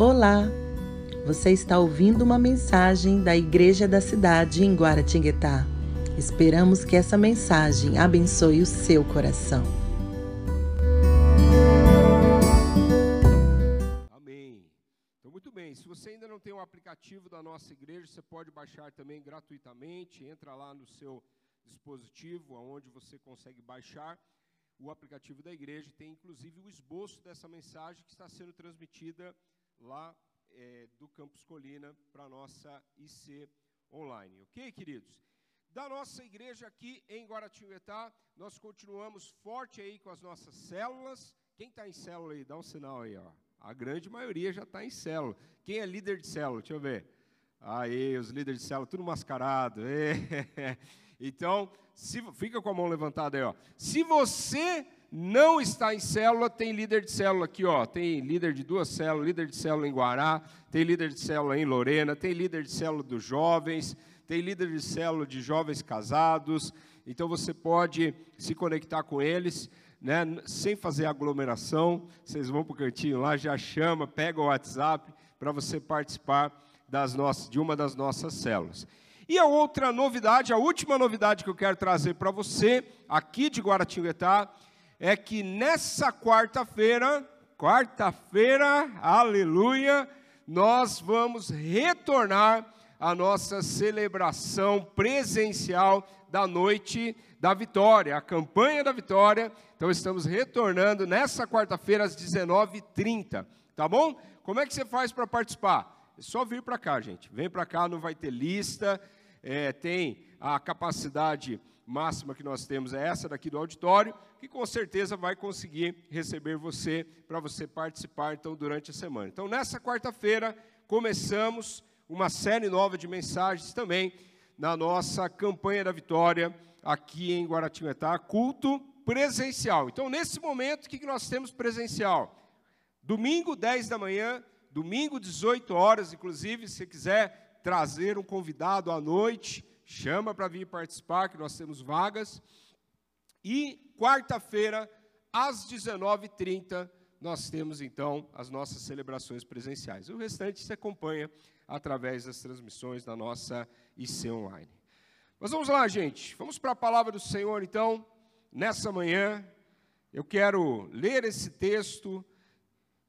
Olá! Você está ouvindo uma mensagem da Igreja da Cidade em Guaratinguetá. Esperamos que essa mensagem abençoe o seu coração. Amém. Então, muito bem. Se você ainda não tem o aplicativo da nossa igreja, você pode baixar também gratuitamente. Entra lá no seu dispositivo, aonde você consegue baixar o aplicativo da igreja. Tem inclusive o esboço dessa mensagem que está sendo transmitida lá é, do Campus Colina para a nossa IC online. Ok, queridos? Da nossa igreja aqui em Guaratinguetá, nós continuamos forte aí com as nossas células. Quem está em célula aí? Dá um sinal aí, ó. A grande maioria já está em célula. Quem é líder de célula? Deixa eu ver. Aí, os líderes de célula, tudo mascarado. É. Então, se, fica com a mão levantada aí, ó. Se você não está em célula, tem líder de célula aqui, ó. Tem líder de duas células, líder de célula em Guará, tem líder de célula em Lorena, tem líder de célula dos jovens, tem líder de célula de jovens casados. Então você pode se conectar com eles, né, sem fazer aglomeração. Vocês vão para o cantinho lá, já chama, pega o WhatsApp para você participar das nossas, de uma das nossas células. E a outra novidade, a última novidade que eu quero trazer para você, aqui de Guaratinguetá, é que nessa quarta-feira, quarta-feira, aleluia, nós vamos retornar à nossa celebração presencial da noite da vitória, a campanha da vitória. Então estamos retornando nessa quarta-feira às 19h30, tá bom? Como é que você faz para participar? É só vir para cá, gente. Vem para cá, não vai ter lista, é, tem a capacidade máxima que nós temos é essa daqui do auditório, que com certeza vai conseguir receber você para você participar então durante a semana. Então nessa quarta-feira começamos uma série nova de mensagens também na nossa campanha da vitória aqui em Guaratinguetá, culto presencial. Então nesse momento o que nós temos presencial? Domingo 10 da manhã, domingo 18 horas, inclusive se quiser trazer um convidado à noite, chama para vir participar, que nós temos vagas. E quarta-feira, às 19h30, nós temos então as nossas celebrações presenciais. O restante se acompanha através das transmissões da nossa IC Online. Mas vamos lá, gente. Vamos para a palavra do Senhor, então, nessa manhã. Eu quero ler esse texto.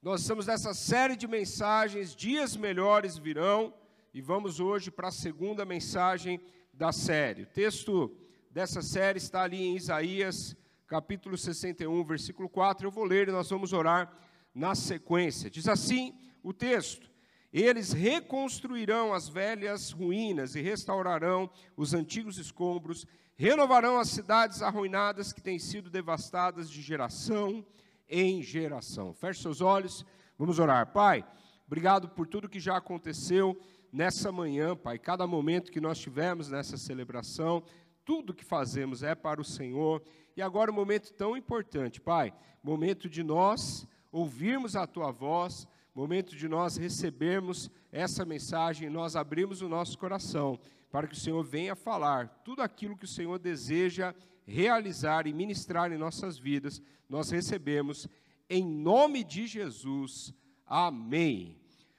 Nós estamos nessa série de mensagens, Dias Melhores Virão, e vamos hoje para a segunda mensagem da série. O texto dessa série está ali em Isaías, capítulo 61, versículo 4. Eu vou ler e nós vamos orar na sequência. Diz assim o texto: Eles reconstruirão as velhas ruínas e restaurarão os antigos escombros, renovarão as cidades arruinadas que têm sido devastadas de geração em geração. Feche seus olhos, vamos orar. Pai, obrigado por tudo que já aconteceu nessa manhã, Pai, cada momento que nós tivemos nessa celebração, tudo que fazemos é para o Senhor. E agora um momento tão importante, Pai, momento de nós ouvirmos a tua voz, momento de nós recebermos essa mensagem, nós abrimos o nosso coração para que o Senhor venha falar tudo aquilo que o Senhor deseja realizar e ministrar em nossas vidas, nós recebemos em nome de Jesus. Amém.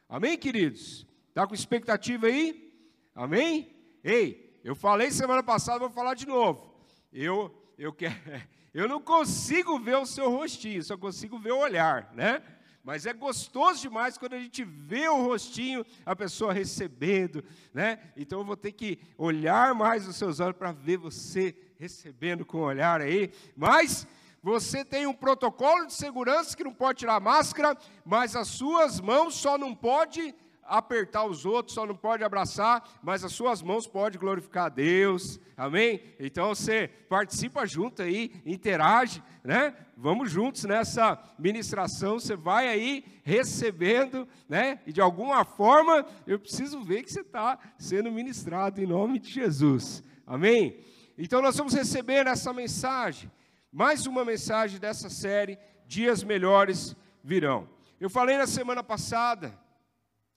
Amém, queridos? Está com expectativa aí? Amém? Ei, eu falei semana passada, vou falar de novo. Eu, eu, quero, eu não consigo ver o seu rostinho, só consigo ver o olhar, né? Mas é gostoso demais quando a gente vê o rostinho, a pessoa recebendo, né? Então eu vou ter que olhar mais os seus olhos para ver você recebendo com o olhar aí. Mas você tem um protocolo de segurança que não pode tirar máscara, mas as suas mãos só não pode apertar os outros, só não pode abraçar, mas as suas mãos podem glorificar a Deus, amém? Então você participa junto aí, interage, né? Vamos juntos nessa ministração, você vai aí recebendo, né? E de alguma forma eu preciso ver que você está sendo ministrado em nome de Jesus, amém? Então nós vamos receber essa mensagem, mais uma mensagem dessa série, Dias Melhores Virão. Eu falei na semana passada,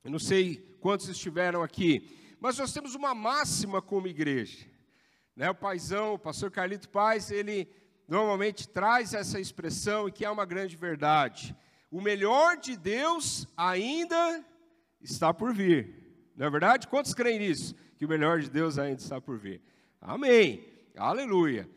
eu não sei quantos estiveram aqui, mas nós temos uma máxima como igreja. Né? O paizão, o pastor Carlito Paz, ele normalmente traz essa expressão e que é uma grande verdade. o melhor de Deus ainda está por vir. Não é verdade? Quantos creem nisso? Que o melhor de Deus ainda está por vir. Amém. Aleluia.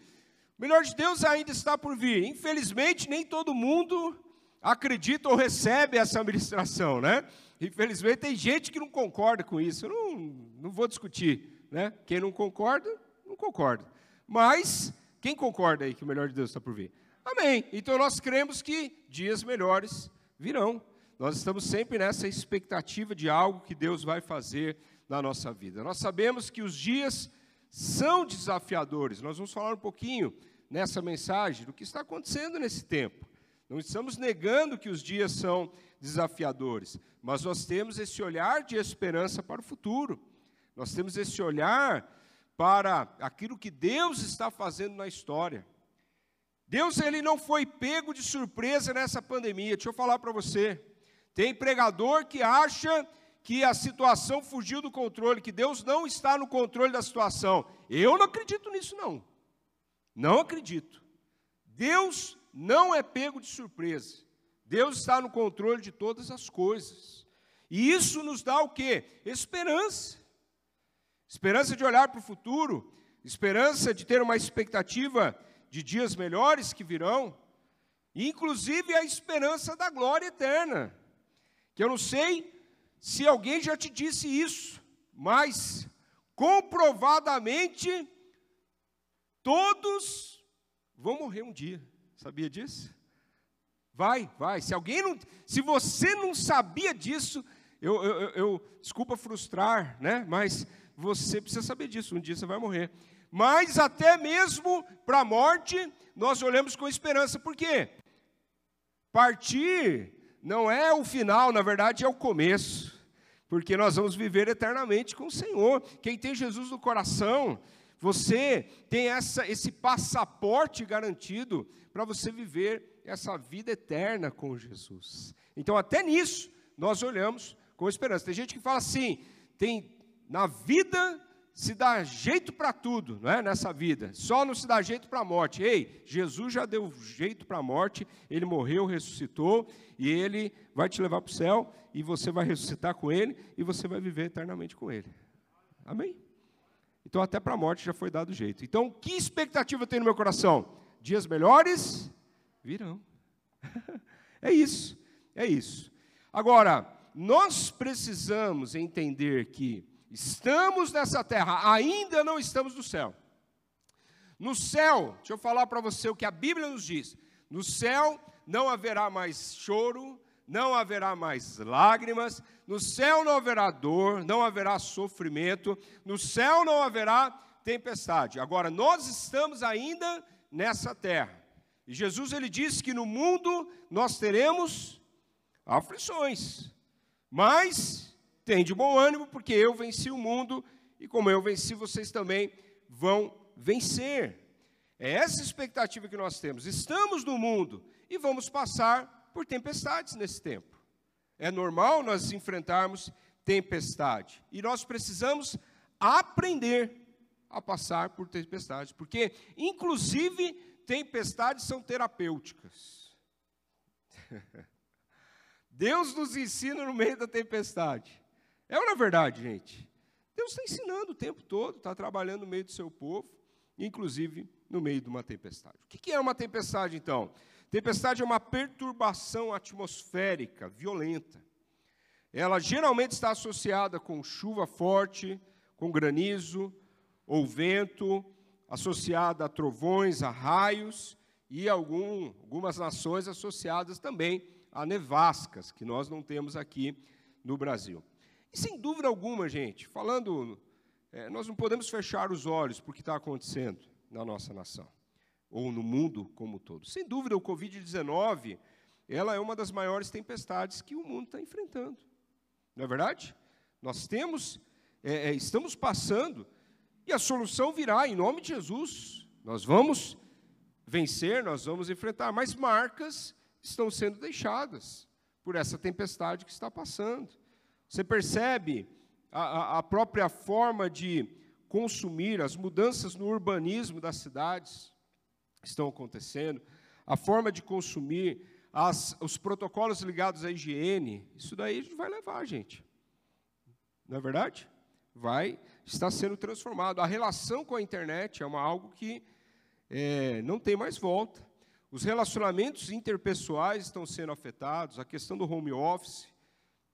O melhor de Deus ainda está por vir. Infelizmente, nem todo mundo acredita ou recebe essa administração, né? Infelizmente, tem gente que não concorda com isso. Eu não, não vou discutir, né? Quem não concorda, não concorda. Mas, quem concorda aí que o melhor de Deus está por vir? Amém. Então, nós cremos que dias melhores virão. Nós estamos sempre nessa expectativa de algo que Deus vai fazer na nossa vida. Nós sabemos que os dias são desafiadores. Nós vamos falar um pouquinho nessa mensagem do que está acontecendo nesse tempo. Não estamos negando que os dias são desafiadores, mas nós temos esse olhar de esperança para o futuro. Nós temos esse olhar para aquilo que Deus está fazendo na história. Deus ele não foi pego de surpresa nessa pandemia. Deixa eu falar para você. Tem pregador que acha que a situação fugiu do controle, que Deus não está no controle da situação. Eu não acredito nisso não. Não acredito. Deus não é pego de surpresa. Deus está no controle de todas as coisas. E isso nos dá o quê? Esperança. Esperança de olhar para o futuro, esperança de ter uma expectativa de dias melhores que virão, inclusive a esperança da glória eterna. Que eu não sei se alguém já te disse isso, mas comprovadamente todos vão morrer um dia. Sabia disso? Vai, vai. Se alguém não, se você não sabia disso, eu, eu, eu, desculpa frustrar, né? Mas você precisa saber disso. Um dia você vai morrer. Mas até mesmo para a morte, nós olhamos com esperança. Por quê? Partir não é o final, na verdade é o começo. Porque nós vamos viver eternamente com o Senhor. Quem tem Jesus no coração, você tem essa, esse passaporte garantido para você viver essa vida eterna com Jesus. Então, até nisso, nós olhamos com esperança. Tem gente que fala assim: tem na vida se dá jeito para tudo, não é? Nessa vida, só não se dá jeito para a morte. Ei, Jesus já deu jeito para a morte, ele morreu, ressuscitou, e ele vai te levar para o céu, e você vai ressuscitar com ele, e você vai viver eternamente com ele. Amém? Então, até para a morte já foi dado jeito. Então, que expectativa tem no meu coração? Dias melhores virão. é isso, é isso. Agora, nós precisamos entender que estamos nessa terra, ainda não estamos no céu. No céu, deixa eu falar para você o que a Bíblia nos diz: no céu não haverá mais choro, não haverá mais lágrimas, no céu não haverá dor, não haverá sofrimento, no céu não haverá tempestade. Agora, nós estamos ainda nessa terra. E Jesus ele disse que no mundo nós teremos aflições. Mas tem de bom ânimo, porque eu venci o mundo e como eu venci, vocês também vão vencer. É essa expectativa que nós temos. Estamos no mundo e vamos passar por tempestades nesse tempo. É normal nós enfrentarmos tempestade. E nós precisamos aprender a passar por tempestades, porque, inclusive, tempestades são terapêuticas. Deus nos ensina no meio da tempestade. É ou não é verdade, gente? Deus está ensinando o tempo todo, está trabalhando no meio do seu povo, inclusive no meio de uma tempestade. O que é uma tempestade, então? Tempestade é uma perturbação atmosférica violenta. Ela geralmente está associada com chuva forte, com granizo ou vento, associada a trovões, a raios e algum, algumas nações associadas também a nevascas, que nós não temos aqui no Brasil. E sem dúvida alguma, gente, falando, é, nós não podemos fechar os olhos para o que está acontecendo na nossa nação ou no mundo como todo. Sem dúvida, o Covid-19 ela é uma das maiores tempestades que o mundo está enfrentando. Não é verdade? Nós temos, é, é, estamos passando e a solução virá em nome de Jesus. Nós vamos vencer, nós vamos enfrentar, mas marcas estão sendo deixadas por essa tempestade que está passando. Você percebe a, a própria forma de consumir, as mudanças no urbanismo das cidades estão acontecendo, a forma de consumir, as, os protocolos ligados à higiene, isso daí vai levar, gente. Não é verdade? Vai estar sendo transformado. A relação com a internet é uma, algo que é, não tem mais volta. Os relacionamentos interpessoais estão sendo afetados, a questão do home office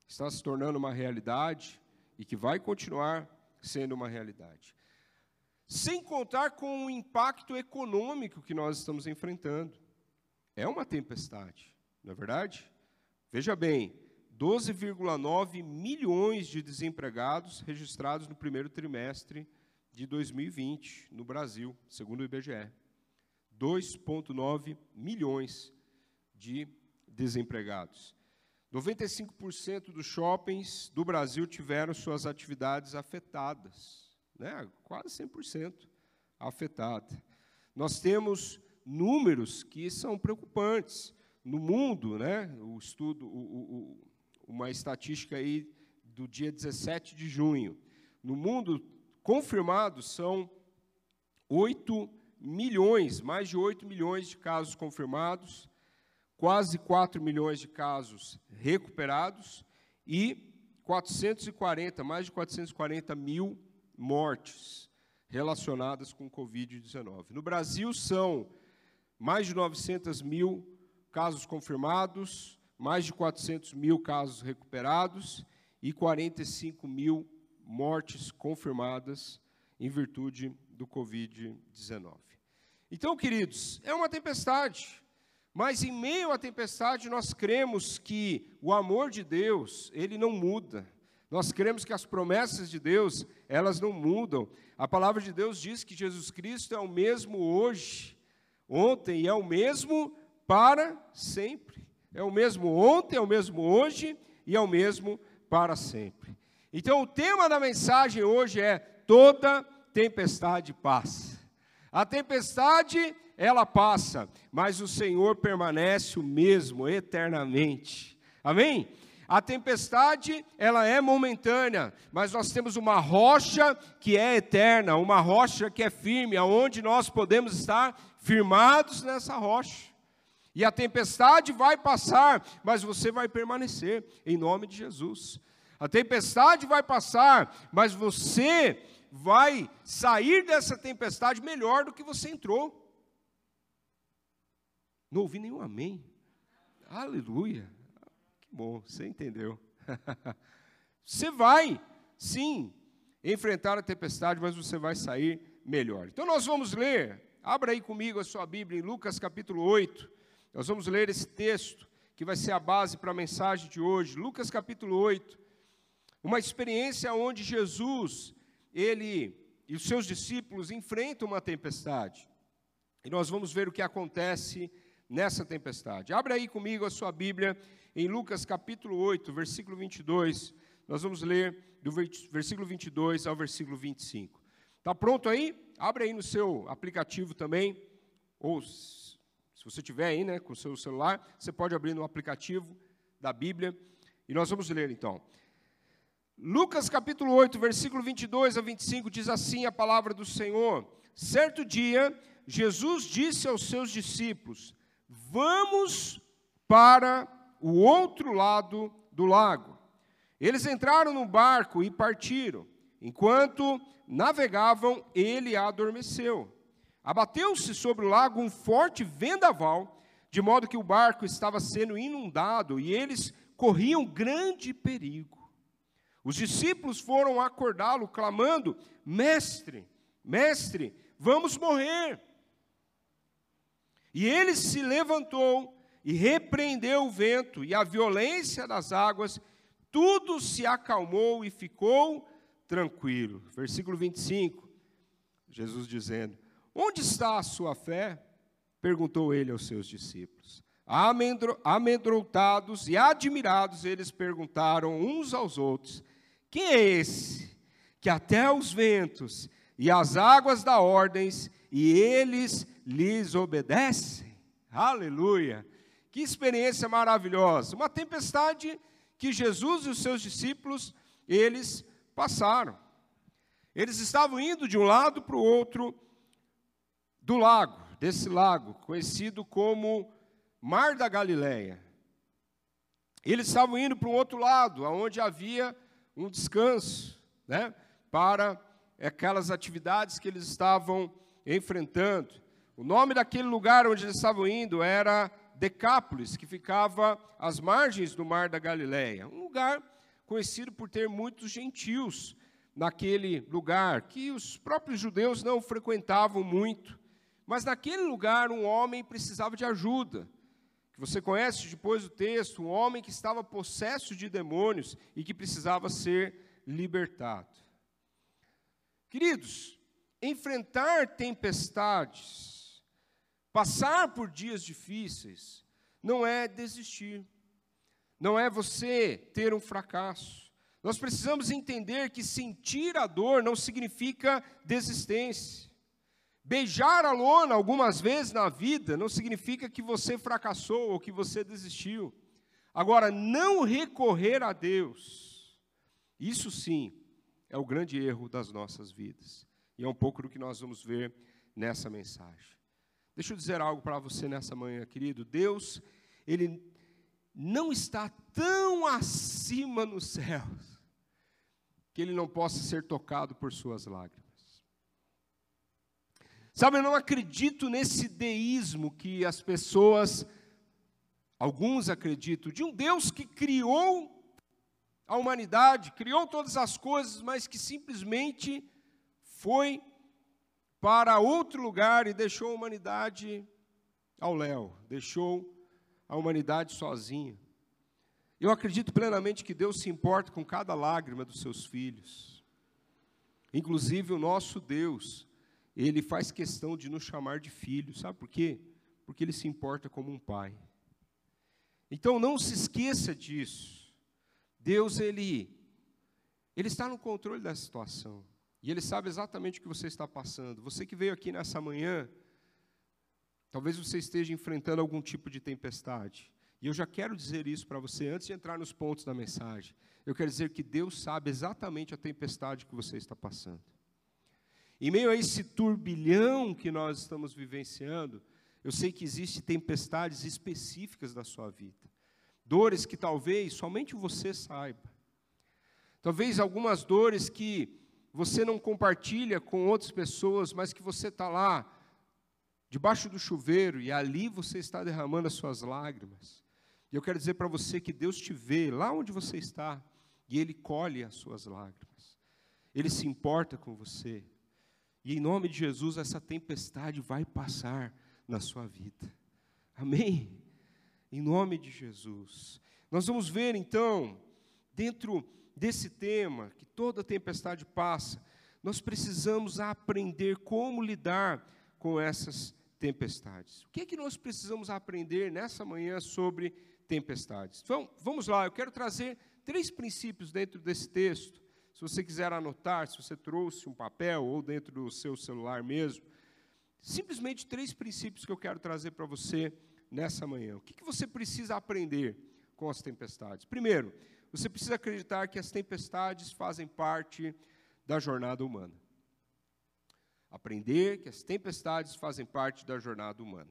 está se tornando uma realidade e que vai continuar sendo uma realidade. Sem contar com o impacto econômico que nós estamos enfrentando. É uma tempestade, não é verdade? Veja bem, 12,9 milhões de desempregados registrados no primeiro trimestre de 2020 no Brasil, segundo o IBGE. 2,9 milhões de desempregados. 95% dos shoppings do Brasil tiveram suas atividades afetadas, né? quase 100% afetada. Nós temos números que são preocupantes. No mundo, né, o estudo, o, o, uma estatística aí do dia 17 de junho. No mundo, confirmados são 8 milhões, mais de 8 milhões de casos confirmados, quase 4 milhões de casos recuperados e 440, mais de 440 mil mortes relacionadas com Covid-19. No Brasil, são mais de 900 mil casos confirmados, mais de 400 mil casos recuperados e 45 mil mortes confirmadas em virtude do Covid-19. Então, queridos, é uma tempestade. Mas em meio à tempestade, nós cremos que o amor de Deus, ele não muda. Nós cremos que as promessas de Deus, elas não mudam. A palavra de Deus diz que Jesus Cristo é o mesmo hoje, ontem e é o mesmo para sempre. É o mesmo ontem, é o mesmo hoje e é o mesmo para sempre. Então, o tema da mensagem hoje é: toda tempestade passa. A tempestade ela passa, mas o Senhor permanece o mesmo eternamente. Amém? A tempestade, ela é momentânea, mas nós temos uma rocha que é eterna, uma rocha que é firme, aonde nós podemos estar firmados nessa rocha. E a tempestade vai passar, mas você vai permanecer, em nome de Jesus. A tempestade vai passar, mas você vai sair dessa tempestade melhor do que você entrou. Não ouvi nenhum amém. Aleluia. Bom, você entendeu. você vai, sim, enfrentar a tempestade, mas você vai sair melhor. Então nós vamos ler, abra aí comigo a sua Bíblia em Lucas capítulo 8. Nós vamos ler esse texto que vai ser a base para a mensagem de hoje. Lucas capítulo 8. Uma experiência onde Jesus, ele e os seus discípulos enfrentam uma tempestade. E nós vamos ver o que acontece nessa tempestade. Abra aí comigo a sua Bíblia em Lucas capítulo 8, versículo 22. Nós vamos ler do versículo 22 ao versículo 25. Está pronto aí? Abre aí no seu aplicativo também, ou se você tiver aí, né, com o seu celular, você pode abrir no aplicativo da Bíblia e nós vamos ler então. Lucas capítulo 8, versículo 22 a 25 diz assim a palavra do Senhor: Certo dia, Jesus disse aos seus discípulos: Vamos para o outro lado do lago. Eles entraram no barco e partiram. Enquanto navegavam, ele adormeceu. Abateu-se sobre o lago um forte vendaval, de modo que o barco estava sendo inundado e eles corriam grande perigo. Os discípulos foram acordá-lo, clamando: Mestre, mestre, vamos morrer. E ele se levantou e repreendeu o vento e a violência das águas, tudo se acalmou e ficou tranquilo. Versículo 25, Jesus dizendo: Onde está a sua fé? perguntou ele aos seus discípulos. Amedrontados e admirados, eles perguntaram uns aos outros: Quem é esse que até os ventos e as águas dá ordens e eles lhes obedecem. Aleluia! Que experiência maravilhosa! Uma tempestade que Jesus e os seus discípulos eles passaram. Eles estavam indo de um lado para o outro do lago, desse lago, conhecido como Mar da Galileia. Eles estavam indo para o outro lado, onde havia um descanso, né, para aquelas atividades que eles estavam enfrentando. O nome daquele lugar onde eles estavam indo era Decápolis, que ficava às margens do mar da Galileia, um lugar conhecido por ter muitos gentios naquele lugar, que os próprios judeus não frequentavam muito. Mas naquele lugar um homem precisava de ajuda. Que você conhece depois do texto, um homem que estava possesso de demônios e que precisava ser libertado. Queridos, enfrentar tempestades, passar por dias difíceis, não é desistir, não é você ter um fracasso. Nós precisamos entender que sentir a dor não significa desistência. Beijar a lona algumas vezes na vida não significa que você fracassou ou que você desistiu. Agora, não recorrer a Deus, isso sim é o grande erro das nossas vidas. E é um pouco do que nós vamos ver nessa mensagem. Deixa eu dizer algo para você nessa manhã, querido. Deus, Ele não está tão acima nos céus que Ele não possa ser tocado por suas lágrimas. Sabe, eu não acredito nesse deísmo que as pessoas, alguns acreditam, de um Deus que criou a humanidade, criou todas as coisas, mas que simplesmente foi para outro lugar e deixou a humanidade ao léu, deixou a humanidade sozinha. Eu acredito plenamente que Deus se importa com cada lágrima dos seus filhos. Inclusive o nosso Deus, ele faz questão de nos chamar de filhos. Sabe por quê? Porque ele se importa como um pai. Então não se esqueça disso. Deus, ele, ele está no controle da situação. E Ele sabe exatamente o que você está passando. Você que veio aqui nessa manhã, talvez você esteja enfrentando algum tipo de tempestade. E eu já quero dizer isso para você antes de entrar nos pontos da mensagem. Eu quero dizer que Deus sabe exatamente a tempestade que você está passando. Em meio a esse turbilhão que nós estamos vivenciando, eu sei que existem tempestades específicas da sua vida. Dores que talvez somente você saiba. Talvez algumas dores que você não compartilha com outras pessoas, mas que você está lá, debaixo do chuveiro, e ali você está derramando as suas lágrimas. E eu quero dizer para você que Deus te vê lá onde você está, e Ele colhe as suas lágrimas. Ele se importa com você. E em nome de Jesus, essa tempestade vai passar na sua vida. Amém? em nome de Jesus. Nós vamos ver então, dentro desse tema, que toda tempestade passa, nós precisamos aprender como lidar com essas tempestades. O que é que nós precisamos aprender nessa manhã sobre tempestades? Então, vamos lá, eu quero trazer três princípios dentro desse texto. Se você quiser anotar, se você trouxe um papel ou dentro do seu celular mesmo, simplesmente três princípios que eu quero trazer para você nessa manhã. O que, que você precisa aprender com as tempestades? Primeiro, você precisa acreditar que as tempestades fazem parte da jornada humana. Aprender que as tempestades fazem parte da jornada humana.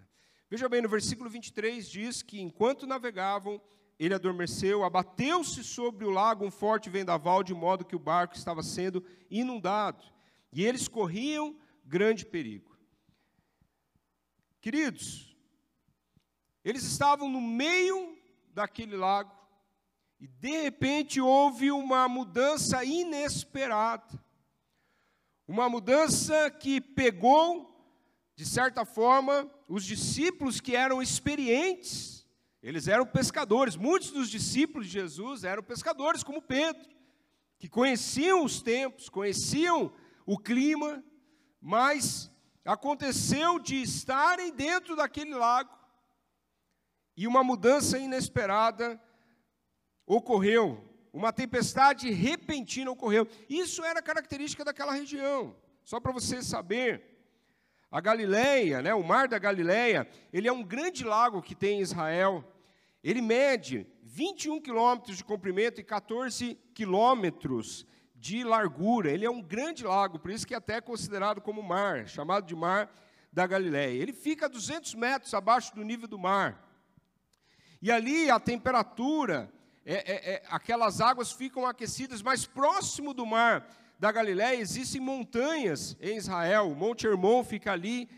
Veja bem, no versículo 23 diz que enquanto navegavam, ele adormeceu, abateu-se sobre o lago um forte vendaval, de modo que o barco estava sendo inundado, e eles corriam grande perigo. Queridos, eles estavam no meio daquele lago e de repente houve uma mudança inesperada. Uma mudança que pegou, de certa forma, os discípulos que eram experientes. Eles eram pescadores. Muitos dos discípulos de Jesus eram pescadores, como Pedro, que conheciam os tempos, conheciam o clima, mas aconteceu de estarem dentro daquele lago e uma mudança inesperada ocorreu, uma tempestade repentina ocorreu. Isso era característica daquela região. Só para você saber, a Galileia, né, o Mar da Galileia, ele é um grande lago que tem em Israel. Ele mede 21 quilômetros de comprimento e 14 quilômetros de largura. Ele é um grande lago, por isso que é até considerado como mar, chamado de Mar da Galileia. Ele fica a 200 metros abaixo do nível do mar. E ali a temperatura, é, é, é, aquelas águas ficam aquecidas, mas próximo do mar da Galiléia existem montanhas em Israel. O Monte Hermon fica ali,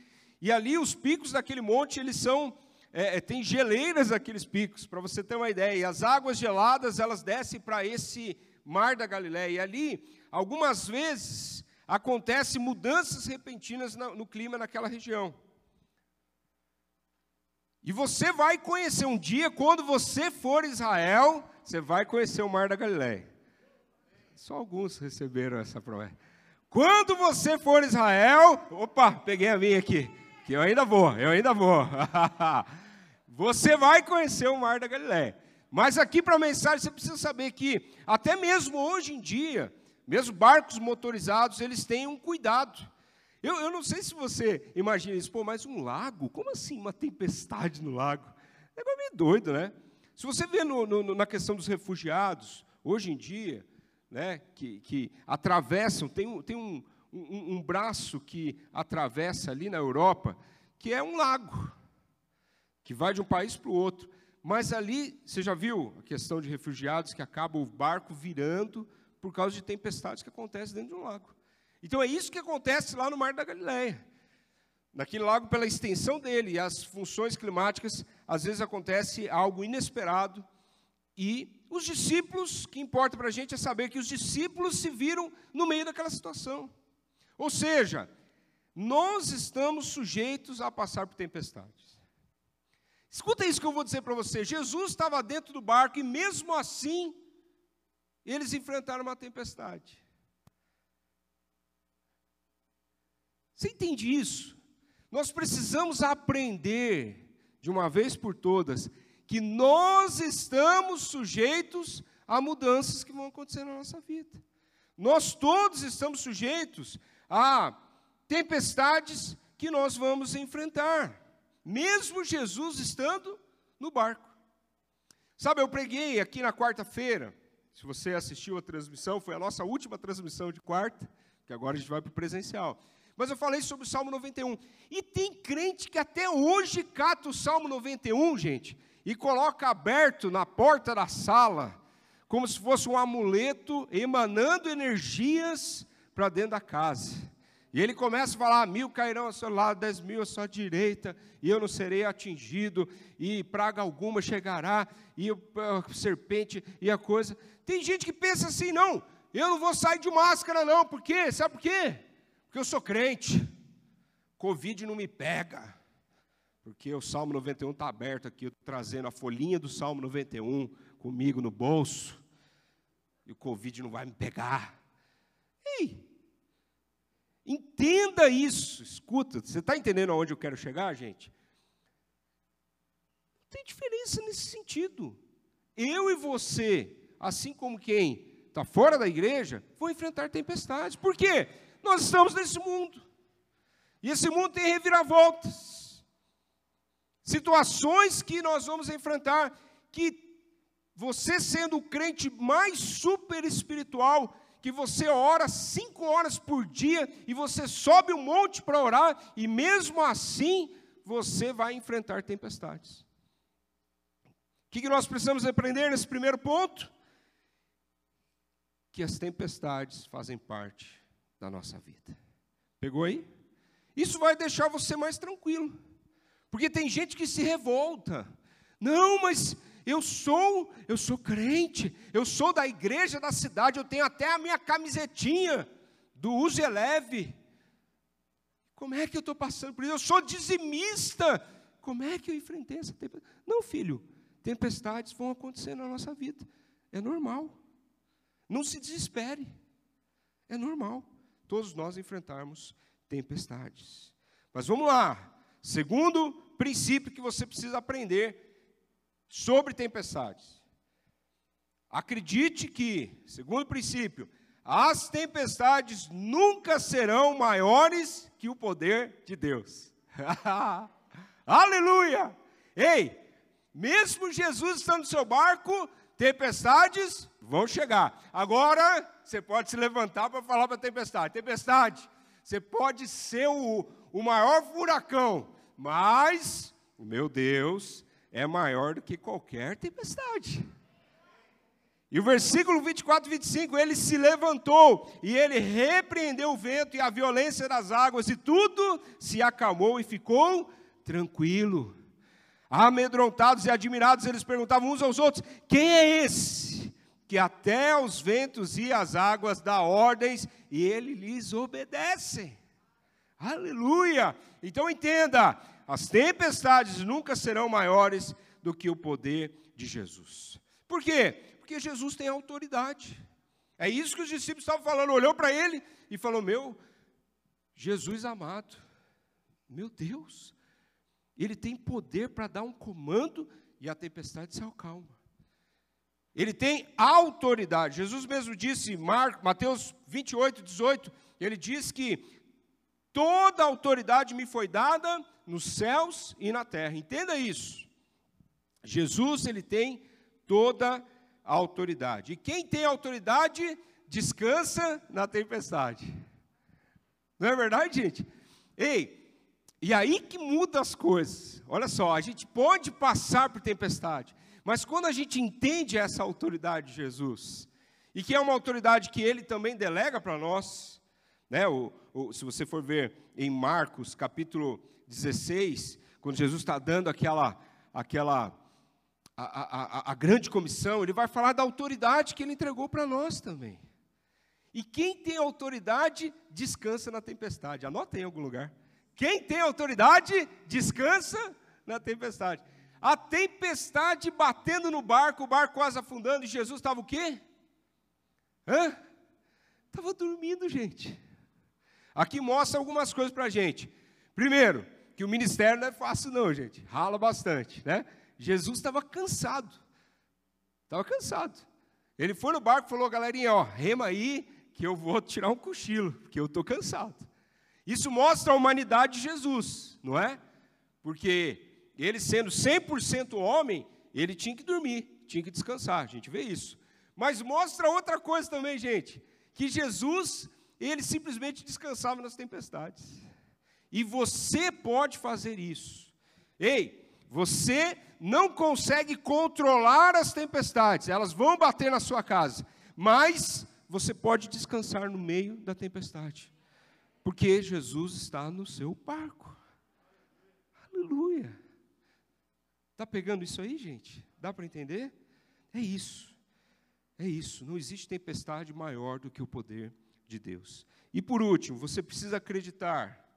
e ali os picos daquele monte, eles são, é, é tem geleiras aqueles picos, para você ter uma ideia. E as águas geladas, elas descem para esse mar da Galiléia. E ali, algumas vezes, acontecem mudanças repentinas no, no clima naquela região. E você vai conhecer um dia, quando você for Israel, você vai conhecer o Mar da Galileia. Só alguns receberam essa promessa. Quando você for Israel, opa, peguei a minha aqui, que eu ainda vou, eu ainda vou. você vai conhecer o Mar da Galileia. Mas aqui para a mensagem você precisa saber que até mesmo hoje em dia, mesmo barcos motorizados, eles têm um cuidado. Eu, eu não sei se você imagina isso, pô, mas um lago? Como assim uma tempestade no lago? É meio doido, né? Se você vê no, no, na questão dos refugiados, hoje em dia, né, que, que atravessam, tem, tem um, um, um braço que atravessa ali na Europa, que é um lago, que vai de um país para o outro. Mas ali, você já viu a questão de refugiados que acaba o barco virando por causa de tempestades que acontecem dentro de um lago. Então é isso que acontece lá no Mar da Galileia. Naquele lago, pela extensão dele e as funções climáticas, às vezes acontece algo inesperado. E os discípulos, que importa para a gente é saber que os discípulos se viram no meio daquela situação. Ou seja, nós estamos sujeitos a passar por tempestades. Escuta isso que eu vou dizer para você. Jesus estava dentro do barco e mesmo assim, eles enfrentaram uma tempestade. Você entende isso? Nós precisamos aprender, de uma vez por todas, que nós estamos sujeitos a mudanças que vão acontecer na nossa vida. Nós todos estamos sujeitos a tempestades que nós vamos enfrentar, mesmo Jesus estando no barco. Sabe, eu preguei aqui na quarta-feira, se você assistiu a transmissão, foi a nossa última transmissão de quarta, que agora a gente vai para o presencial. Mas eu falei sobre o Salmo 91. E tem crente que até hoje cata o Salmo 91, gente, e coloca aberto na porta da sala, como se fosse um amuleto emanando energias para dentro da casa. E ele começa a falar: mil cairão ao seu lado, dez mil à sua direita, e eu não serei atingido, e praga alguma chegará, e a serpente e a coisa. Tem gente que pensa assim: não, eu não vou sair de máscara, não, por quê? Sabe por quê? Porque eu sou crente. Covid não me pega. Porque o Salmo 91 está aberto aqui, trazendo a folhinha do Salmo 91 comigo no bolso. E o Covid não vai me pegar. Ei, entenda isso. Escuta, você está entendendo aonde eu quero chegar, gente? Não tem diferença nesse sentido. Eu e você, assim como quem está fora da igreja, vão enfrentar tempestades. Por quê? Nós estamos nesse mundo. E esse mundo tem reviravoltas. Situações que nós vamos enfrentar que você sendo o crente mais super espiritual, que você ora cinco horas por dia e você sobe um monte para orar, e mesmo assim você vai enfrentar tempestades. O que nós precisamos aprender nesse primeiro ponto? Que as tempestades fazem parte da nossa vida. Pegou aí? Isso vai deixar você mais tranquilo. Porque tem gente que se revolta. Não, mas eu sou, eu sou crente, eu sou da igreja da cidade, eu tenho até a minha camisetinha do Use Eleve. Como é que eu estou passando por isso? Eu sou dizimista. Como é que eu enfrentei essa tempestade? Não, filho, tempestades vão acontecer na nossa vida. É normal. Não se desespere. É normal todos nós enfrentarmos tempestades. Mas vamos lá. Segundo princípio que você precisa aprender sobre tempestades. Acredite que, segundo princípio, as tempestades nunca serão maiores que o poder de Deus. Aleluia! Ei, mesmo Jesus estando no seu barco, tempestades vão chegar. Agora, você pode se levantar para falar para a tempestade: tempestade, você pode ser o, o maior furacão, mas o meu Deus é maior do que qualquer tempestade. E o versículo 24 e 25, ele se levantou e ele repreendeu o vento e a violência das águas, e tudo se acalmou e ficou tranquilo. Amedrontados e admirados, eles perguntavam uns aos outros: quem é esse? Que até os ventos e as águas dá ordens e ele lhes obedece. Aleluia! Então entenda: as tempestades nunca serão maiores do que o poder de Jesus. Por quê? Porque Jesus tem autoridade. É isso que os discípulos estavam falando. Olhou para ele e falou: Meu, Jesus amado, meu Deus, ele tem poder para dar um comando e a tempestade se acalma. Ele tem autoridade. Jesus mesmo disse, Mar, Mateus 28, 18, ele diz que toda autoridade me foi dada nos céus e na terra. Entenda isso. Jesus, ele tem toda a autoridade. E quem tem autoridade descansa na tempestade. Não é verdade, gente? Ei, e aí que muda as coisas. Olha só, a gente pode passar por tempestade, mas quando a gente entende essa autoridade de Jesus, e que é uma autoridade que ele também delega para nós, né? O, o, se você for ver em Marcos capítulo 16, quando Jesus está dando aquela, aquela a, a, a, grande comissão, ele vai falar da autoridade que ele entregou para nós também. E quem tem autoridade, descansa na tempestade. Anota em algum lugar. Quem tem autoridade, descansa na tempestade. A tempestade batendo no barco, o barco quase afundando, e Jesus estava o quê? Hã? Estava dormindo, gente. Aqui mostra algumas coisas para a gente. Primeiro, que o ministério não é fácil não, gente. Rala bastante, né? Jesus estava cansado. Estava cansado. Ele foi no barco e falou, galerinha, ó, rema aí, que eu vou tirar um cochilo, porque eu estou cansado. Isso mostra a humanidade de Jesus, não é? Porque ele sendo 100% homem, ele tinha que dormir, tinha que descansar, a gente vê isso. Mas mostra outra coisa também, gente, que Jesus, ele simplesmente descansava nas tempestades. E você pode fazer isso. Ei, você não consegue controlar as tempestades, elas vão bater na sua casa, mas você pode descansar no meio da tempestade, porque Jesus está no seu barco. Aleluia. Está pegando isso aí, gente? Dá para entender? É isso. É isso. Não existe tempestade maior do que o poder de Deus. E por último, você precisa acreditar,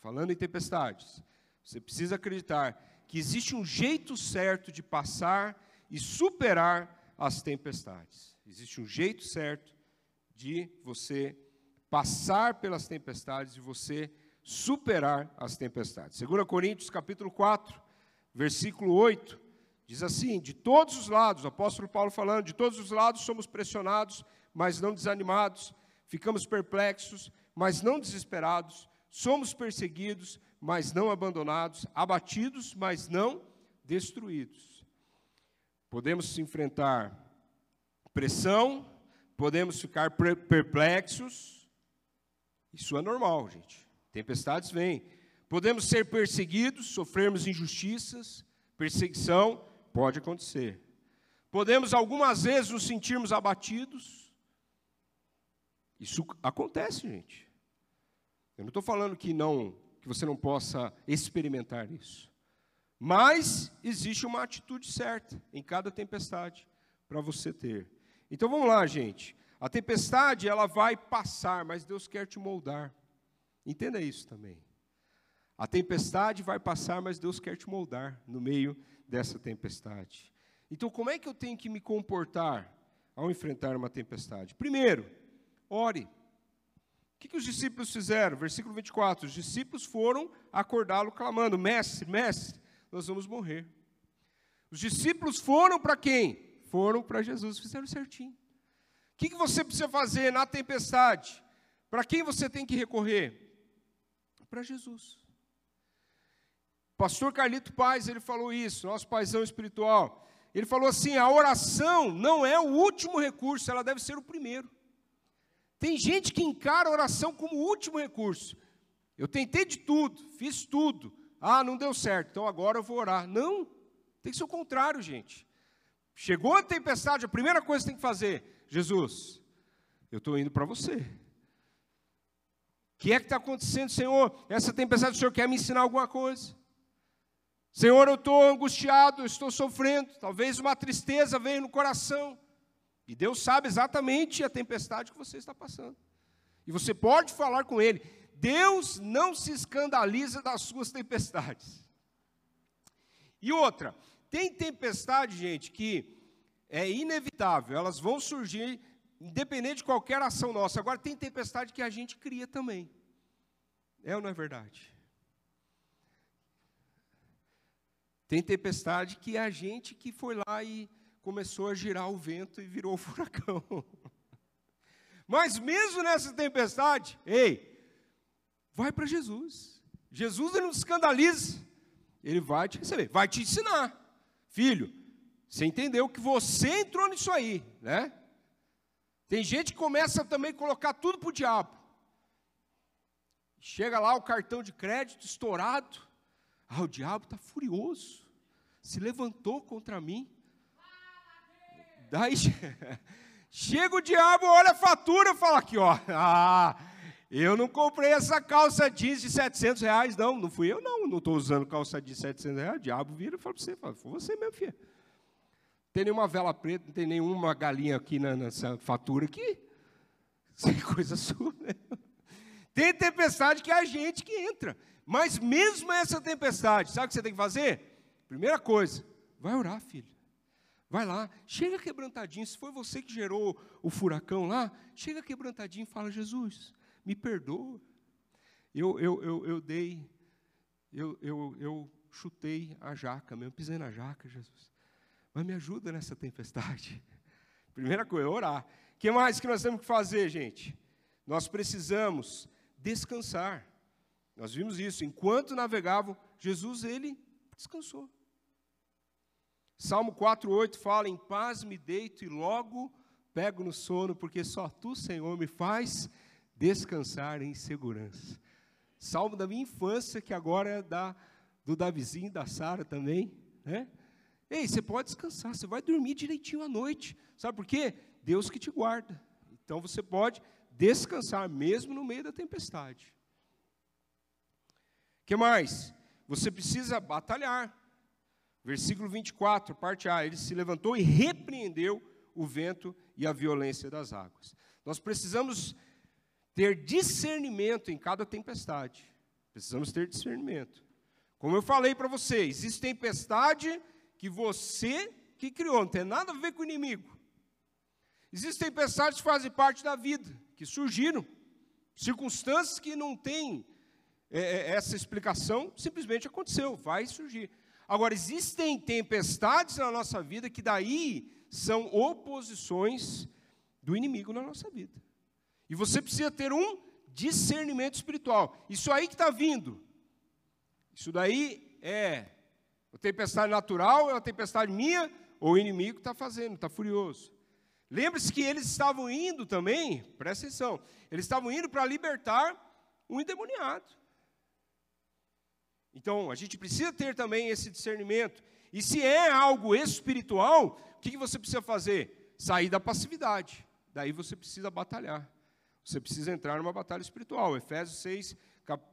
falando em tempestades, você precisa acreditar que existe um jeito certo de passar e superar as tempestades. Existe um jeito certo de você passar pelas tempestades e você superar as tempestades. 2 Coríntios capítulo 4, versículo 8, diz assim: De todos os lados, o apóstolo Paulo falando, de todos os lados somos pressionados, mas não desanimados, ficamos perplexos, mas não desesperados, somos perseguidos, mas não abandonados, abatidos, mas não destruídos. Podemos enfrentar pressão, podemos ficar perplexos, isso é normal, gente. Tempestades vêm. Podemos ser perseguidos, sofrermos injustiças, perseguição pode acontecer. Podemos algumas vezes nos sentirmos abatidos. Isso acontece, gente. Eu não estou falando que não que você não possa experimentar isso. Mas existe uma atitude certa em cada tempestade para você ter. Então vamos lá, gente. A tempestade ela vai passar, mas Deus quer te moldar. Entenda isso também. A tempestade vai passar, mas Deus quer te moldar no meio dessa tempestade. Então, como é que eu tenho que me comportar ao enfrentar uma tempestade? Primeiro, ore. O que, que os discípulos fizeram? Versículo 24: Os discípulos foram acordá-lo, clamando: Mestre, mestre, nós vamos morrer. Os discípulos foram para quem? Foram para Jesus, fizeram certinho. O que, que você precisa fazer na tempestade? Para quem você tem que recorrer? Para Jesus. Pastor Carlito Paz, ele falou isso, nosso paizão espiritual. Ele falou assim: a oração não é o último recurso, ela deve ser o primeiro. Tem gente que encara a oração como último recurso. Eu tentei de tudo, fiz tudo. Ah, não deu certo, então agora eu vou orar. Não. Tem que ser o contrário, gente. Chegou a tempestade, a primeira coisa que tem que fazer, Jesus, eu estou indo para você. O que é que está acontecendo, Senhor? Essa tempestade, o Senhor quer me ensinar alguma coisa? Senhor, eu estou angustiado, eu estou sofrendo, talvez uma tristeza venha no coração. E Deus sabe exatamente a tempestade que você está passando. E você pode falar com Ele. Deus não se escandaliza das suas tempestades. E outra, tem tempestade, gente, que é inevitável, elas vão surgir independente de qualquer ação nossa. Agora, tem tempestade que a gente cria também. É ou não é verdade? Tem tempestade que é a gente que foi lá e começou a girar o vento e virou furacão. Mas mesmo nessa tempestade, ei, vai para Jesus. Jesus não escandaliza. Ele vai te receber, vai te ensinar. Filho, você entendeu que você entrou nisso aí, né? Tem gente que começa também a colocar tudo para o diabo. Chega lá o cartão de crédito estourado. Ah, o diabo está furioso. Se levantou contra mim. Daí chega o diabo, olha a fatura e fala aqui, ó. Ah, eu não comprei essa calça jeans de 700 reais, não. Não fui eu, não. Não estou usando calça jeans de 700 reais. O diabo vira e fala para você, fala, foi você mesmo, filho tem nenhuma vela preta, não tem nenhuma galinha aqui na, nessa fatura aqui. Isso é coisa sua, né? Tem tempestade que é a gente que entra. Mas mesmo essa tempestade, sabe o que você tem que fazer? Primeira coisa, vai orar, filho. Vai lá, chega quebrantadinho. Se foi você que gerou o furacão lá, chega quebrantadinho e fala: Jesus, me perdoa. Eu, eu, eu, eu dei, eu, eu, eu chutei a jaca mesmo, pisei na jaca, Jesus. Mas me ajuda nessa tempestade. Primeira coisa, orar. O que mais que nós temos que fazer, gente? Nós precisamos descansar. Nós vimos isso. Enquanto navegavam, Jesus, ele descansou. Salmo 4,8 fala: Em paz me deito e logo pego no sono, porque só tu, Senhor, me faz descansar em segurança. Salmo da minha infância, que agora é da, do Davizinho, da Sara também, né? Ei, você pode descansar, você vai dormir direitinho à noite. Sabe por quê? Deus que te guarda. Então você pode descansar mesmo no meio da tempestade. O que mais? Você precisa batalhar. Versículo 24, parte A. Ele se levantou e repreendeu o vento e a violência das águas. Nós precisamos ter discernimento em cada tempestade. Precisamos ter discernimento. Como eu falei para vocês, existe tempestade que você que criou, não tem nada a ver com o inimigo. Existem tempestades que fazem parte da vida, que surgiram, circunstâncias que não têm é, é, essa explicação, simplesmente aconteceu, vai surgir. Agora, existem tempestades na nossa vida que daí são oposições do inimigo na nossa vida. E você precisa ter um discernimento espiritual. Isso aí que está vindo, isso daí é uma tempestade natural é uma tempestade minha, ou o inimigo está fazendo, está furioso. Lembre-se que eles estavam indo também, presta atenção, eles estavam indo para libertar um endemoniado. Então, a gente precisa ter também esse discernimento. E se é algo espiritual, o que você precisa fazer? Sair da passividade. Daí você precisa batalhar. Você precisa entrar numa batalha espiritual. Efésios 6,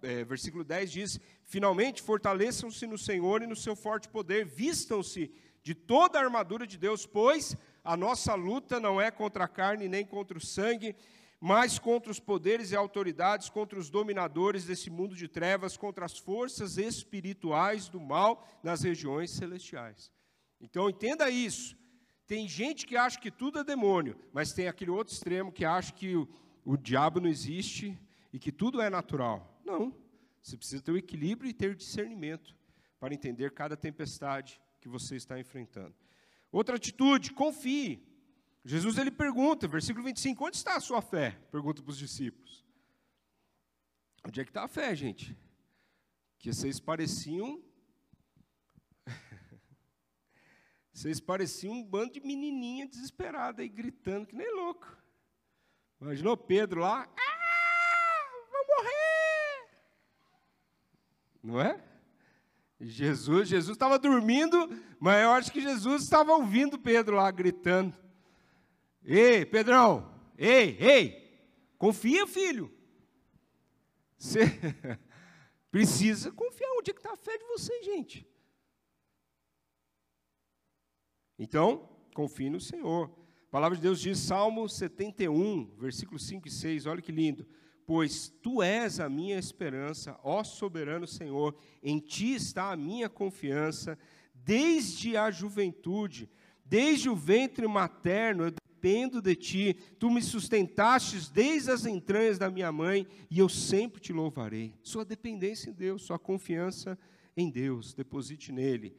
é, versículo 10 diz: Finalmente fortaleçam-se no Senhor e no seu forte poder, vistam-se de toda a armadura de Deus, pois a nossa luta não é contra a carne nem contra o sangue, mas contra os poderes e autoridades, contra os dominadores desse mundo de trevas, contra as forças espirituais do mal nas regiões celestiais. Então entenda isso. Tem gente que acha que tudo é demônio, mas tem aquele outro extremo que acha que o, o diabo não existe e que tudo é natural. Não. Você precisa ter o equilíbrio e ter discernimento para entender cada tempestade que você está enfrentando. Outra atitude, confie. Jesus ele pergunta, versículo 25, onde está a sua fé? Pergunta para os discípulos. Onde é que está a fé, gente? Que vocês pareciam. vocês pareciam um bando de menininha desesperada aí, gritando que nem louco. Imaginou Pedro lá? Ah, vou morrer! Não é? Jesus, Jesus estava dormindo, mas eu acho que Jesus estava ouvindo Pedro lá gritando. Ei, Pedrão, ei, ei, confia, filho. Você precisa confiar. Onde é que está a fé de vocês, gente? Então, confie no Senhor. A palavra de Deus diz, Salmo 71, versículos 5 e 6, olha que lindo. Pois tu és a minha esperança, ó soberano Senhor, em ti está a minha confiança, desde a juventude, desde o ventre materno, eu dependo de ti, tu me sustentastes desde as entranhas da minha mãe, e eu sempre te louvarei. Sua dependência em Deus, sua confiança em Deus, deposite nele.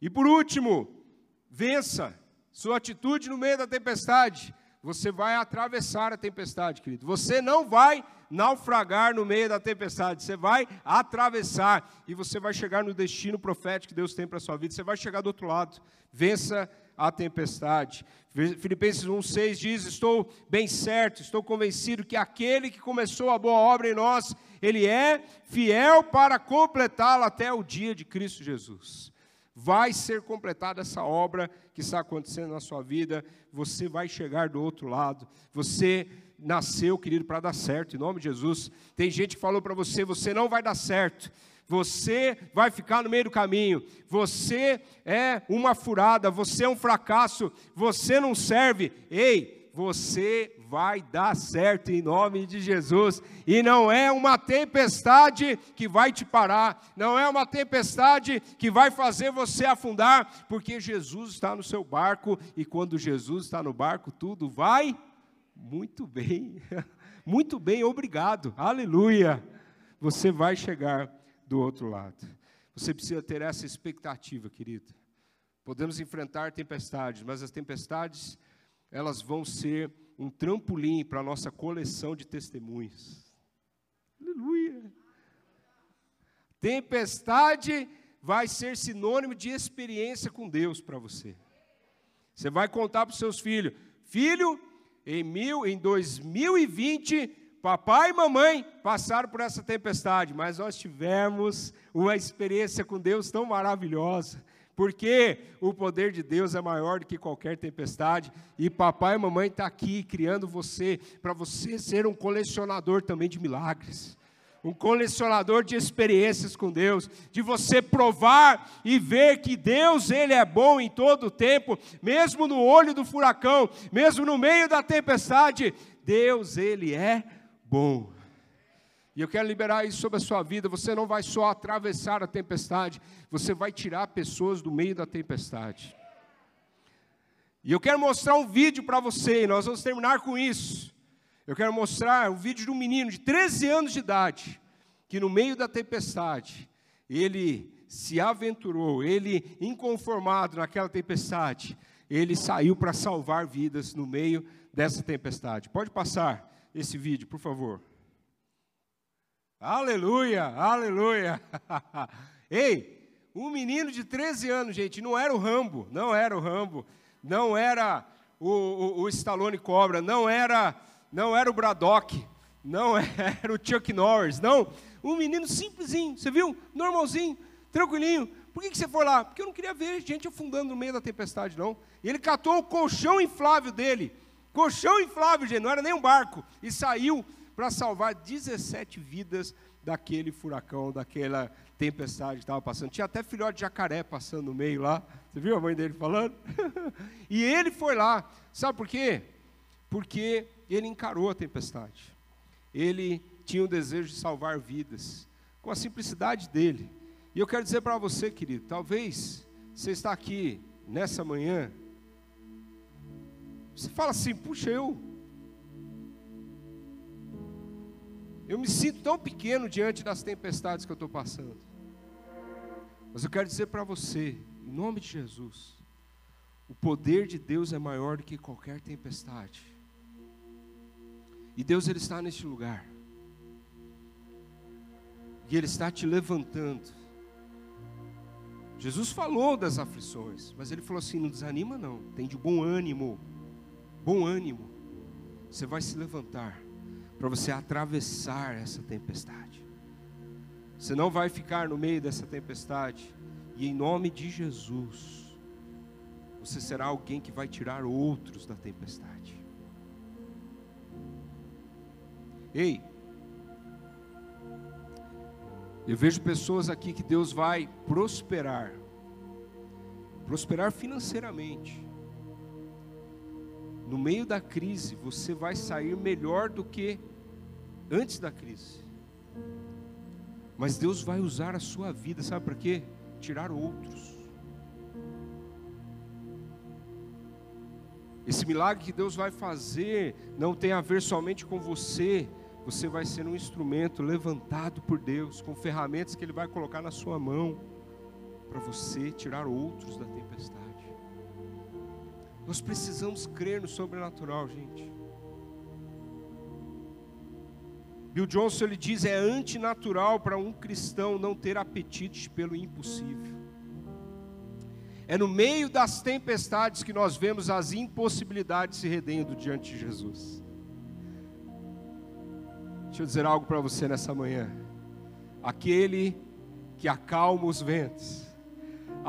E por último, vença sua atitude no meio da tempestade. Você vai atravessar a tempestade, querido. Você não vai naufragar no meio da tempestade. Você vai atravessar e você vai chegar no destino profético que Deus tem para a sua vida. Você vai chegar do outro lado. Vença a tempestade. Filipenses 1,6 diz: Estou bem certo, estou convencido que aquele que começou a boa obra em nós, ele é fiel para completá-la até o dia de Cristo Jesus vai ser completada essa obra que está acontecendo na sua vida, você vai chegar do outro lado, você nasceu, querido, para dar certo, em nome de Jesus. Tem gente que falou para você: você não vai dar certo, você vai ficar no meio do caminho, você é uma furada, você é um fracasso, você não serve. Ei, você vai dar certo em nome de Jesus. E não é uma tempestade que vai te parar, não é uma tempestade que vai fazer você afundar, porque Jesus está no seu barco e quando Jesus está no barco, tudo vai muito bem. Muito bem, obrigado. Aleluia. Você vai chegar do outro lado. Você precisa ter essa expectativa, querido. Podemos enfrentar tempestades, mas as tempestades elas vão ser um trampolim para a nossa coleção de testemunhos. Aleluia! Tempestade vai ser sinônimo de experiência com Deus para você. Você vai contar para os seus filhos: Filho, em, mil, em 2020, papai e mamãe passaram por essa tempestade, mas nós tivemos uma experiência com Deus tão maravilhosa porque o poder de Deus é maior do que qualquer tempestade, e papai e mamãe estão tá aqui criando você, para você ser um colecionador também de milagres, um colecionador de experiências com Deus, de você provar e ver que Deus, Ele é bom em todo o tempo, mesmo no olho do furacão, mesmo no meio da tempestade, Deus, Ele é bom. E eu quero liberar isso sobre a sua vida. Você não vai só atravessar a tempestade, você vai tirar pessoas do meio da tempestade. E eu quero mostrar um vídeo para você, e nós vamos terminar com isso. Eu quero mostrar um vídeo de um menino de 13 anos de idade, que no meio da tempestade, ele se aventurou, ele inconformado naquela tempestade, ele saiu para salvar vidas no meio dessa tempestade. Pode passar esse vídeo, por favor. Aleluia, aleluia. Ei, um menino de 13 anos, gente, não era o Rambo, não era o Rambo, não era o, o, o Stallone Cobra, não era, não era o Braddock, não era o Chuck Norris, não. Um menino simplesinho, você viu? Normalzinho, tranquilinho. Por que, que você foi lá? Porque eu não queria ver gente afundando no meio da tempestade, não. E ele catou o colchão inflável dele, colchão inflável, gente, não era nem um barco, e saiu para salvar 17 vidas daquele furacão, daquela tempestade que estava passando. Tinha até filhote de jacaré passando no meio lá. Você viu a mãe dele falando? e ele foi lá. Sabe por quê? Porque ele encarou a tempestade. Ele tinha o desejo de salvar vidas, com a simplicidade dele. E eu quero dizer para você, querido, talvez você está aqui nessa manhã, você fala assim, puxa, eu Eu me sinto tão pequeno diante das tempestades que eu estou passando. Mas eu quero dizer para você, em nome de Jesus, o poder de Deus é maior do que qualquer tempestade. E Deus ele está neste lugar. E ele está te levantando. Jesus falou das aflições, mas ele falou assim: não desanima, não, tem de bom ânimo, bom ânimo, você vai se levantar para você atravessar essa tempestade. Você não vai ficar no meio dessa tempestade. E em nome de Jesus, você será alguém que vai tirar outros da tempestade. Ei, eu vejo pessoas aqui que Deus vai prosperar, prosperar financeiramente. No meio da crise, você vai sair melhor do que antes da crise. Mas Deus vai usar a sua vida, sabe para quê? Tirar outros. Esse milagre que Deus vai fazer não tem a ver somente com você, você vai ser um instrumento levantado por Deus, com ferramentas que Ele vai colocar na sua mão, para você tirar outros da tempestade. Nós precisamos crer no sobrenatural, gente. Bill Johnson ele diz é antinatural para um cristão não ter apetite pelo impossível. É no meio das tempestades que nós vemos as impossibilidades se redendo diante de Jesus. Deixa eu dizer algo para você nessa manhã. Aquele que acalma os ventos,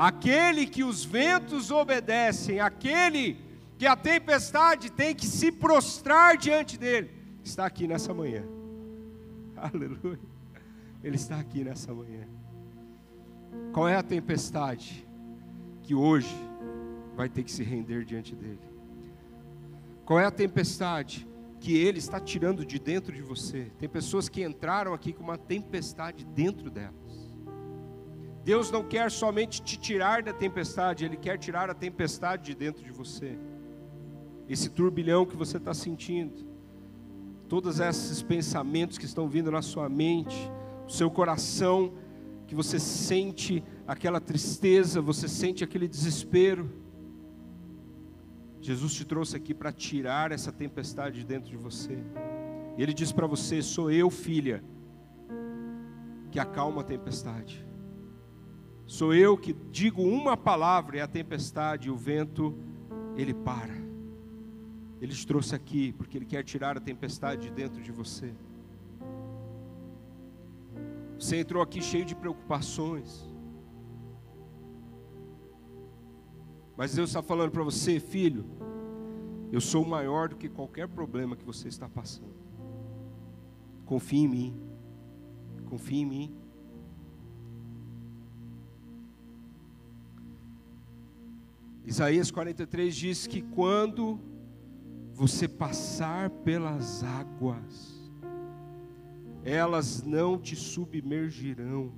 aquele que os ventos obedecem, aquele que a tempestade tem que se prostrar diante dele, está aqui nessa manhã. Aleluia. Ele está aqui nessa manhã. Qual é a tempestade que hoje vai ter que se render diante dele? Qual é a tempestade que ele está tirando de dentro de você? Tem pessoas que entraram aqui com uma tempestade dentro delas. Deus não quer somente te tirar da tempestade, Ele quer tirar a tempestade de dentro de você. Esse turbilhão que você está sentindo todos esses pensamentos que estão vindo na sua mente, o seu coração, que você sente aquela tristeza, você sente aquele desespero. Jesus te trouxe aqui para tirar essa tempestade de dentro de você. Ele diz para você: Sou eu, filha, que acalma a tempestade. Sou eu que digo uma palavra e a tempestade, o vento, ele para. Ele te trouxe aqui porque Ele quer tirar a tempestade de dentro de você. Você entrou aqui cheio de preocupações. Mas Deus está falando para você, filho, eu sou maior do que qualquer problema que você está passando. Confie em mim. Confie em mim. Isaías 43 diz que quando você passar pelas águas, elas não te submergirão,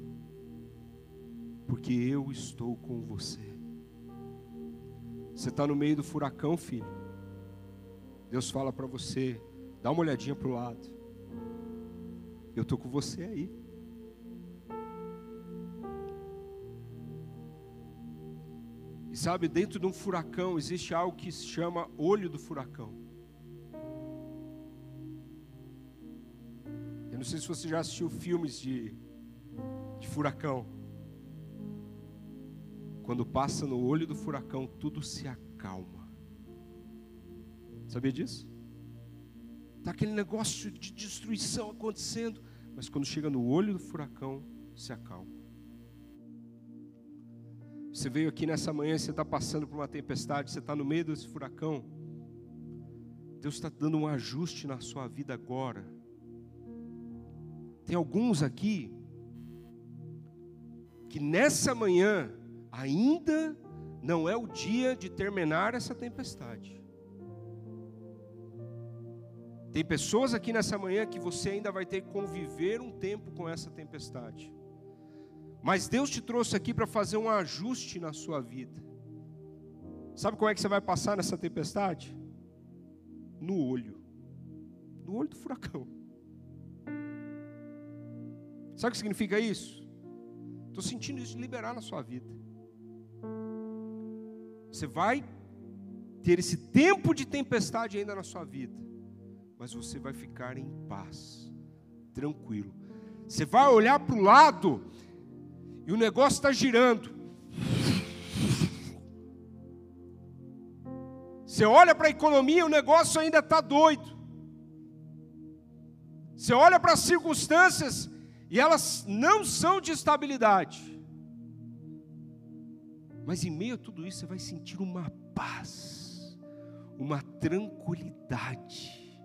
porque eu estou com você. Você está no meio do furacão, filho. Deus fala para você: dá uma olhadinha para o lado. Eu estou com você aí. Sabe, dentro de um furacão existe algo que se chama olho do furacão. não sei se você já assistiu filmes de, de furacão. Quando passa no olho do furacão, tudo se acalma. Sabia disso? Está aquele negócio de destruição acontecendo, mas quando chega no olho do furacão, se acalma. Você veio aqui nessa manhã, você está passando por uma tempestade, você está no meio desse furacão. Deus está dando um ajuste na sua vida agora. Tem alguns aqui que nessa manhã ainda não é o dia de terminar essa tempestade. Tem pessoas aqui nessa manhã que você ainda vai ter que conviver um tempo com essa tempestade. Mas Deus te trouxe aqui para fazer um ajuste na sua vida. Sabe como é que você vai passar nessa tempestade? No olho. No olho do furacão. Sabe o que significa isso? Estou sentindo isso liberar na sua vida. Você vai ter esse tempo de tempestade ainda na sua vida, mas você vai ficar em paz, tranquilo. Você vai olhar para o lado e o negócio está girando. Você olha para a economia, o negócio ainda está doido. Você olha para as circunstâncias E elas não são de estabilidade. Mas em meio a tudo isso, você vai sentir uma paz, uma tranquilidade.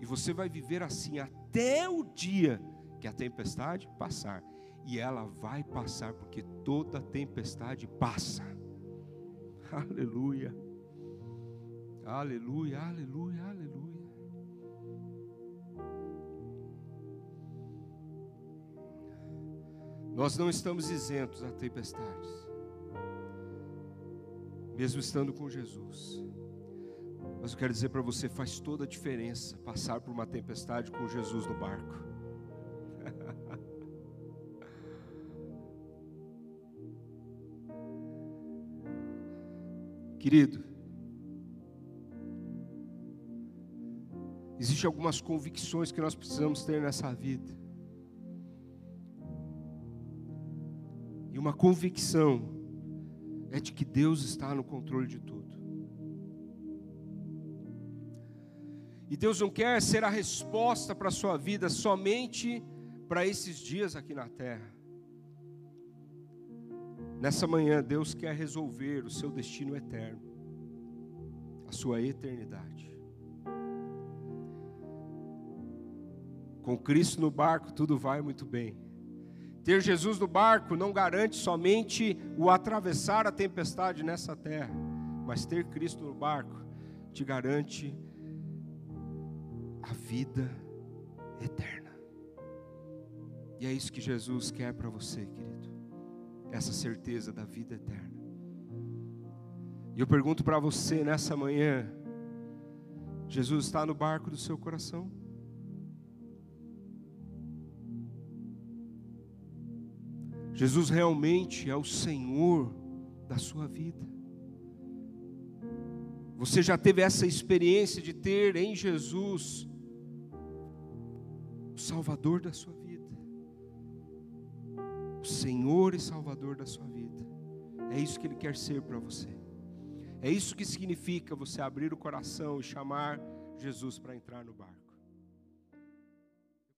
E você vai viver assim até o dia que a tempestade passar. E ela vai passar, porque toda tempestade passa. Aleluia. Aleluia, aleluia, aleluia. Nós não estamos isentos a tempestades, mesmo estando com Jesus. Mas eu quero dizer para você: faz toda a diferença passar por uma tempestade com Jesus no barco. Querido, existem algumas convicções que nós precisamos ter nessa vida. E uma convicção é de que Deus está no controle de tudo. E Deus não quer ser a resposta para a sua vida somente para esses dias aqui na terra. Nessa manhã, Deus quer resolver o seu destino eterno, a sua eternidade. Com Cristo no barco, tudo vai muito bem. Ter Jesus no barco não garante somente o atravessar a tempestade nessa terra, mas ter Cristo no barco te garante a vida eterna. E é isso que Jesus quer para você, querido. Essa certeza da vida eterna. E eu pergunto para você nessa manhã: Jesus está no barco do seu coração? Jesus realmente é o Senhor da sua vida. Você já teve essa experiência de ter em Jesus o Salvador da sua vida, o Senhor e Salvador da sua vida. É isso que Ele quer ser para você. É isso que significa você abrir o coração e chamar Jesus para entrar no barco.